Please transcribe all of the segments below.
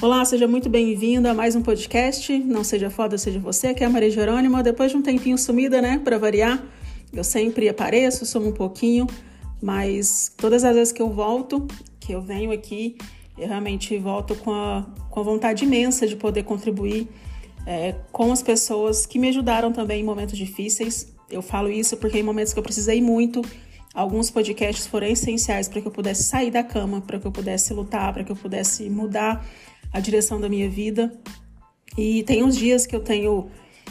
Olá, seja muito bem-vindo a mais um podcast. Não seja foda, seja você, que é a Maria Jerônima. Depois de um tempinho sumida, né, para variar, eu sempre apareço, sumo um pouquinho, mas todas as vezes que eu volto, que eu venho aqui, eu realmente volto com a, com a vontade imensa de poder contribuir é, com as pessoas que me ajudaram também em momentos difíceis. Eu falo isso porque em momentos que eu precisei muito, alguns podcasts foram essenciais para que eu pudesse sair da cama, para que eu pudesse lutar, para que eu pudesse mudar a direção da minha vida. E tem uns dias que eu tenho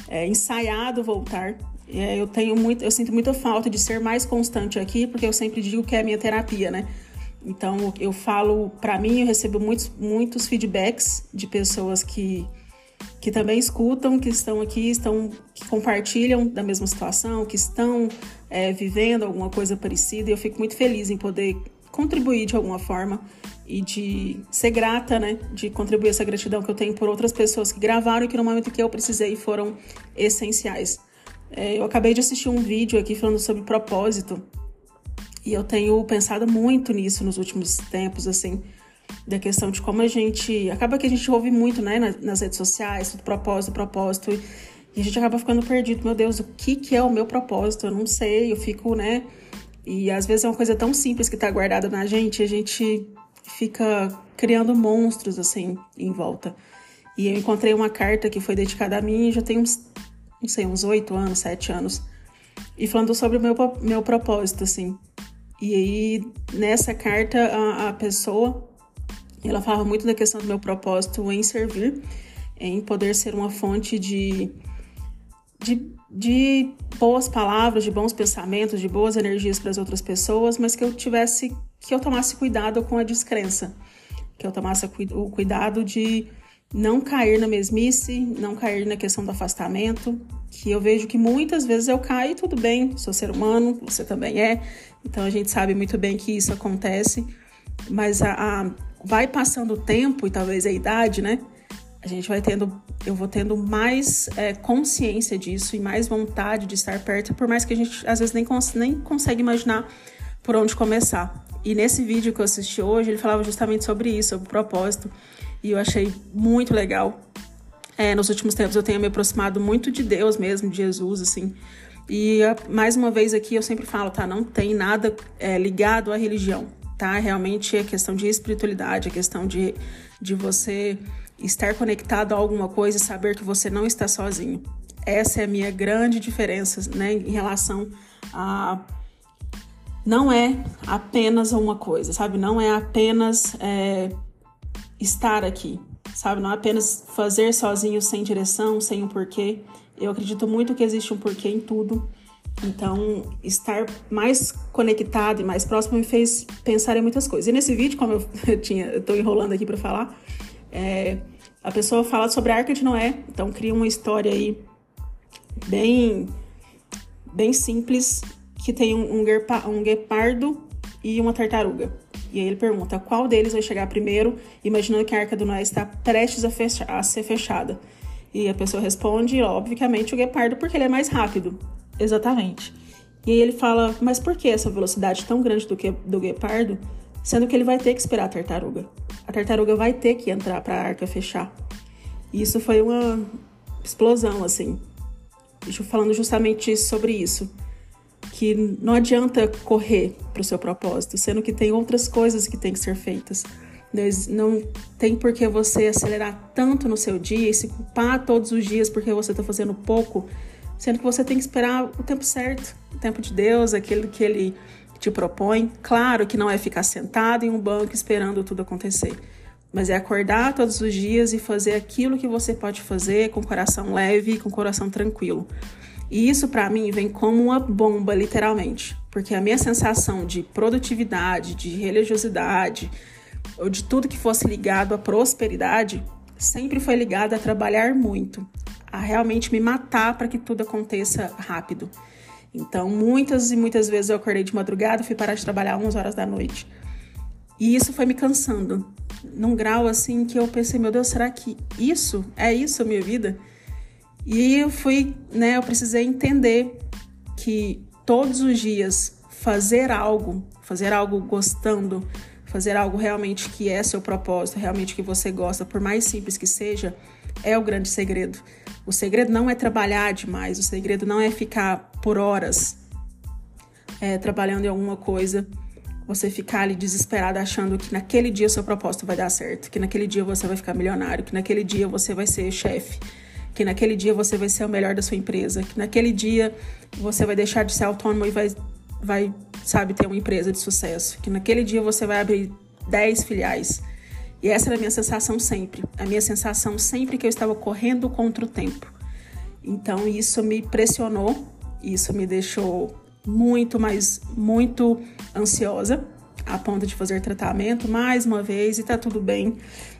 é, ensaiado voltar. É, eu tenho muito, eu sinto muita falta de ser mais constante aqui, porque eu sempre digo que é a minha terapia, né? Então eu falo para mim, eu recebo muitos, muitos feedbacks de pessoas que que também escutam, que estão aqui, estão que compartilham da mesma situação, que estão é, vivendo alguma coisa parecida. E eu fico muito feliz em poder contribuir de alguma forma e de ser grata, né? De contribuir essa gratidão que eu tenho por outras pessoas que gravaram e que no momento que eu precisei foram essenciais. É, eu acabei de assistir um vídeo aqui falando sobre propósito e eu tenho pensado muito nisso nos últimos tempos, assim, da questão de como a gente. Acaba que a gente ouve muito, né, nas redes sociais, tudo propósito, propósito, e a gente acaba ficando perdido. Meu Deus, o que, que é o meu propósito? Eu não sei, eu fico, né? E às vezes é uma coisa tão simples que tá guardada na gente, a gente fica criando monstros assim em volta. E eu encontrei uma carta que foi dedicada a mim já tem uns, não sei, uns oito anos, sete anos, e falando sobre o meu, meu propósito, assim. E aí, nessa carta, a, a pessoa, ela falava muito da questão do meu propósito em servir, em poder ser uma fonte de, de, de boas palavras, de bons pensamentos, de boas energias para as outras pessoas, mas que eu tivesse que eu tomasse cuidado com a descrença, que eu tomasse o cuidado de não cair na mesmice, não cair na questão do afastamento, que eu vejo que muitas vezes eu caio, tudo bem, sou ser humano, você também é, então a gente sabe muito bem que isso acontece, mas a, a vai passando o tempo e talvez a idade, né? A gente vai tendo, eu vou tendo mais é, consciência disso e mais vontade de estar perto, por mais que a gente às vezes nem, cons nem consegue imaginar por onde começar. E nesse vídeo que eu assisti hoje, ele falava justamente sobre isso, sobre o propósito. E eu achei muito legal. É, nos últimos tempos eu tenho me aproximado muito de Deus mesmo, de Jesus, assim. E mais uma vez aqui eu sempre falo, tá? Não tem nada é, ligado à religião, tá? Realmente é questão de espiritualidade, é questão de, de você estar conectado a alguma coisa e saber que você não está sozinho. Essa é a minha grande diferença, né, em relação a não é apenas uma coisa, sabe? Não é apenas é, estar aqui, sabe? Não é apenas fazer sozinho sem direção, sem um porquê. Eu acredito muito que existe um porquê em tudo. Então, estar mais conectado e mais próximo me fez pensar em muitas coisas. E nesse vídeo, como eu tinha, eu tô enrolando aqui para falar, é, a pessoa fala sobre a Arca de Noé. Então, cria uma história aí bem, bem simples que tem um, um, guepardo e uma tartaruga. E aí ele pergunta qual deles vai chegar primeiro, imaginando que a arca do Noé está prestes a, fecha a ser fechada. E a pessoa responde, obviamente, o guepardo, porque ele é mais rápido. Exatamente. E aí ele fala, mas por que essa velocidade tão grande do, que, do guepardo, sendo que ele vai ter que esperar a tartaruga? A tartaruga vai ter que entrar para a arca fechar. E isso foi uma explosão, assim. Eu falando justamente sobre isso que não adianta correr para o seu propósito, sendo que tem outras coisas que têm que ser feitas. Não tem por que você acelerar tanto no seu dia e se culpar todos os dias porque você está fazendo pouco, sendo que você tem que esperar o tempo certo, o tempo de Deus, aquele que Ele te propõe. Claro que não é ficar sentado em um banco esperando tudo acontecer, mas é acordar todos os dias e fazer aquilo que você pode fazer com o coração leve e com o coração tranquilo. E isso para mim vem como uma bomba, literalmente, porque a minha sensação de produtividade, de religiosidade, ou de tudo que fosse ligado à prosperidade, sempre foi ligado a trabalhar muito, a realmente me matar para que tudo aconteça rápido. Então, muitas e muitas vezes eu acordei de madrugada, fui parar de trabalhar 11 horas da noite. E isso foi me cansando, num grau assim que eu pensei, meu Deus, será que isso é isso a minha vida? E eu fui, né, eu precisei entender que todos os dias fazer algo, fazer algo gostando, fazer algo realmente que é seu propósito, realmente que você gosta, por mais simples que seja, é o grande segredo. O segredo não é trabalhar demais, o segredo não é ficar por horas é, trabalhando em alguma coisa, você ficar ali desesperado achando que naquele dia seu propósito vai dar certo, que naquele dia você vai ficar milionário, que naquele dia você vai ser chefe, que naquele dia você vai ser o melhor da sua empresa, que naquele dia você vai deixar de ser autônomo e vai, vai sabe, ter uma empresa de sucesso, que naquele dia você vai abrir 10 filiais. E essa era a minha sensação sempre. A minha sensação sempre que eu estava correndo contra o tempo. Então isso me pressionou, isso me deixou muito, mas muito ansiosa, a ponto de fazer tratamento mais uma vez e tá tudo bem.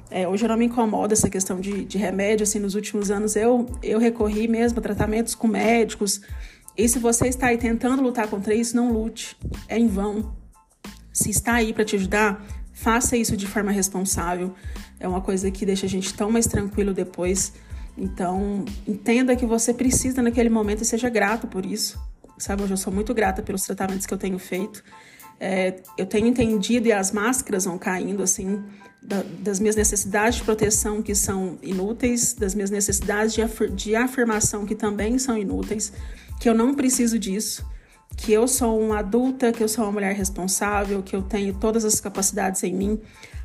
É, hoje não me incomoda essa questão de, de remédio, assim, nos últimos anos eu, eu recorri mesmo a tratamentos com médicos. E se você está aí tentando lutar contra isso, não lute, é em vão. Se está aí para te ajudar, faça isso de forma responsável. É uma coisa que deixa a gente tão mais tranquilo depois. Então, entenda que você precisa naquele momento e seja grato por isso sabe? Hoje eu sou muito grata pelos tratamentos que eu tenho feito. É, eu tenho entendido e as máscaras vão caindo, assim, da, das minhas necessidades de proteção que são inúteis, das minhas necessidades de, afir, de afirmação que também são inúteis, que eu não preciso disso, que eu sou uma adulta, que eu sou uma mulher responsável, que eu tenho todas as capacidades em mim.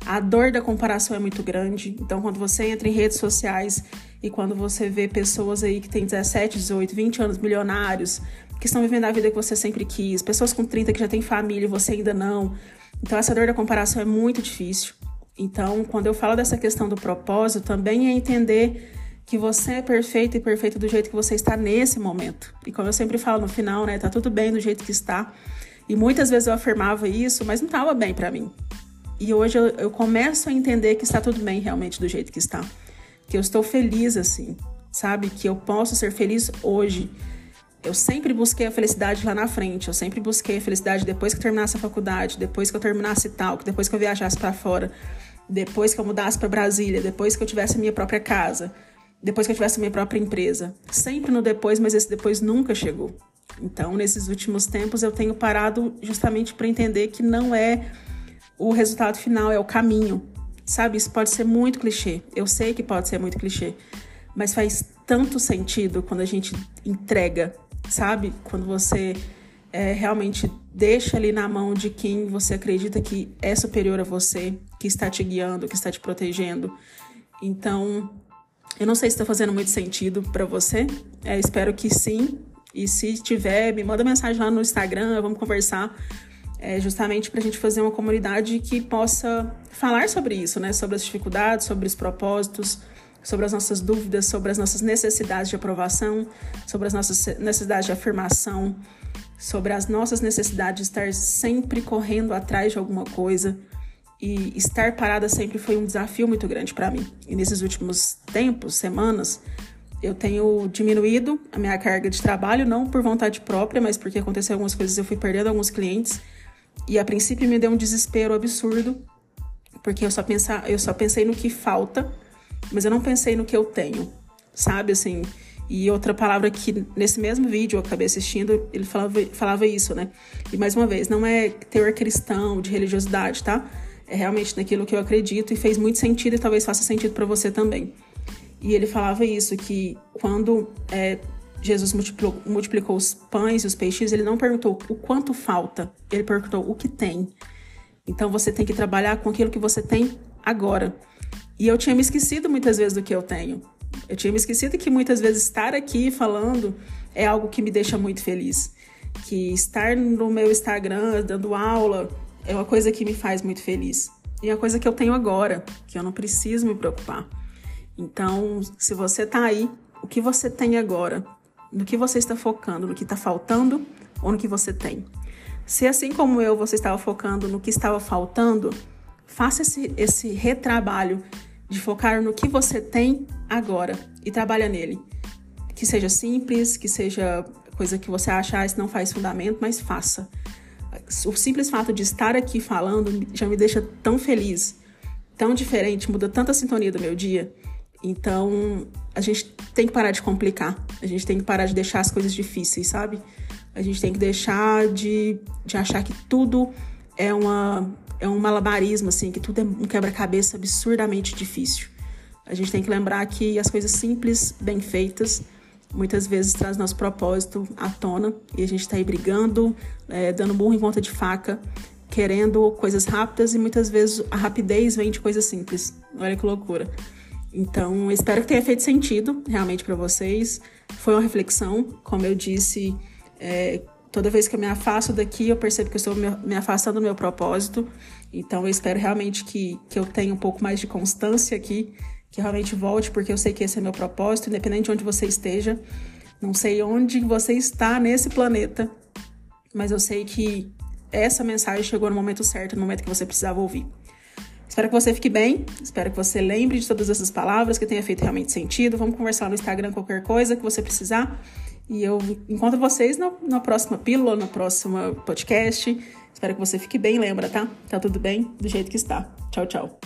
A dor da comparação é muito grande. Então, quando você entra em redes sociais e quando você vê pessoas aí que têm 17, 18, 20 anos milionários, que estão vivendo a vida que você sempre quis, pessoas com 30 que já têm família e você ainda não. Então, essa dor da comparação é muito difícil. Então, quando eu falo dessa questão do propósito, também é entender que você é perfeito e perfeito do jeito que você está nesse momento. E como eu sempre falo no final, né, tá tudo bem do jeito que está. E muitas vezes eu afirmava isso, mas não estava bem para mim. E hoje eu, eu começo a entender que está tudo bem realmente do jeito que está. Que eu estou feliz assim, sabe? Que eu posso ser feliz hoje eu sempre busquei a felicidade lá na frente, eu sempre busquei a felicidade depois que eu terminasse a faculdade, depois que eu terminasse tal, depois que eu viajasse para fora, depois que eu mudasse para Brasília, depois que eu tivesse minha própria casa, depois que eu tivesse minha própria empresa. Sempre no depois, mas esse depois nunca chegou. Então, nesses últimos tempos, eu tenho parado justamente para entender que não é o resultado final, é o caminho. Sabe, isso pode ser muito clichê. Eu sei que pode ser muito clichê, mas faz tanto sentido quando a gente entrega sabe? Quando você é, realmente deixa ali na mão de quem você acredita que é superior a você, que está te guiando, que está te protegendo. Então, eu não sei se está fazendo muito sentido para você. É, espero que sim. E se tiver, me manda mensagem lá no Instagram, vamos conversar. É, justamente para a gente fazer uma comunidade que possa falar sobre isso, né? Sobre as dificuldades, sobre os propósitos, sobre as nossas dúvidas, sobre as nossas necessidades de aprovação, sobre as nossas necessidades de afirmação, sobre as nossas necessidades de estar sempre correndo atrás de alguma coisa. E estar parada sempre foi um desafio muito grande para mim. E nesses últimos tempos, semanas, eu tenho diminuído a minha carga de trabalho, não por vontade própria, mas porque aconteceu algumas coisas, eu fui perdendo alguns clientes. E a princípio me deu um desespero absurdo, porque eu só, pensar, eu só pensei no que falta mas eu não pensei no que eu tenho, sabe? Assim, e outra palavra que nesse mesmo vídeo eu acabei assistindo, ele falava, falava isso, né? E mais uma vez, não é teor cristão, de religiosidade, tá? É realmente naquilo que eu acredito e fez muito sentido e talvez faça sentido para você também. E ele falava isso, que quando é, Jesus multiplicou, multiplicou os pães e os peixes, ele não perguntou o quanto falta, ele perguntou o que tem. Então você tem que trabalhar com aquilo que você tem agora. E eu tinha me esquecido muitas vezes do que eu tenho. Eu tinha me esquecido que muitas vezes estar aqui falando é algo que me deixa muito feliz. Que estar no meu Instagram dando aula é uma coisa que me faz muito feliz. E é uma coisa que eu tenho agora, que eu não preciso me preocupar. Então, se você tá aí, o que você tem agora? No que você está focando? No que está faltando ou no que você tem? Se assim como eu, você estava focando no que estava faltando, Faça esse, esse retrabalho de focar no que você tem agora e trabalha nele. Que seja simples, que seja coisa que você acha, ah, isso não faz fundamento, mas faça. O simples fato de estar aqui falando já me deixa tão feliz, tão diferente, muda tanta sintonia do meu dia. Então, a gente tem que parar de complicar. A gente tem que parar de deixar as coisas difíceis, sabe? A gente tem que deixar de, de achar que tudo é uma é um malabarismo assim, que tudo é um quebra-cabeça absurdamente difícil. A gente tem que lembrar que as coisas simples, bem feitas, muitas vezes traz nosso propósito à tona e a gente está aí brigando, é, dando burro em conta de faca, querendo coisas rápidas e muitas vezes a rapidez vem de coisas simples. Olha que loucura. Então, espero que tenha feito sentido realmente para vocês. Foi uma reflexão, como eu disse, é, toda vez que eu me afasto daqui, eu percebo que eu estou me afastando do meu propósito. Então, eu espero realmente que, que eu tenha um pouco mais de constância aqui, que realmente volte, porque eu sei que esse é meu propósito, independente de onde você esteja. Não sei onde você está nesse planeta, mas eu sei que essa mensagem chegou no momento certo, no momento que você precisava ouvir. Espero que você fique bem, espero que você lembre de todas essas palavras, que tenha feito realmente sentido. Vamos conversar no Instagram qualquer coisa que você precisar. E eu encontro vocês na, na próxima pílula, no próximo podcast. Espero que você fique bem, lembra, tá? Tá tudo bem do jeito que está. Tchau, tchau.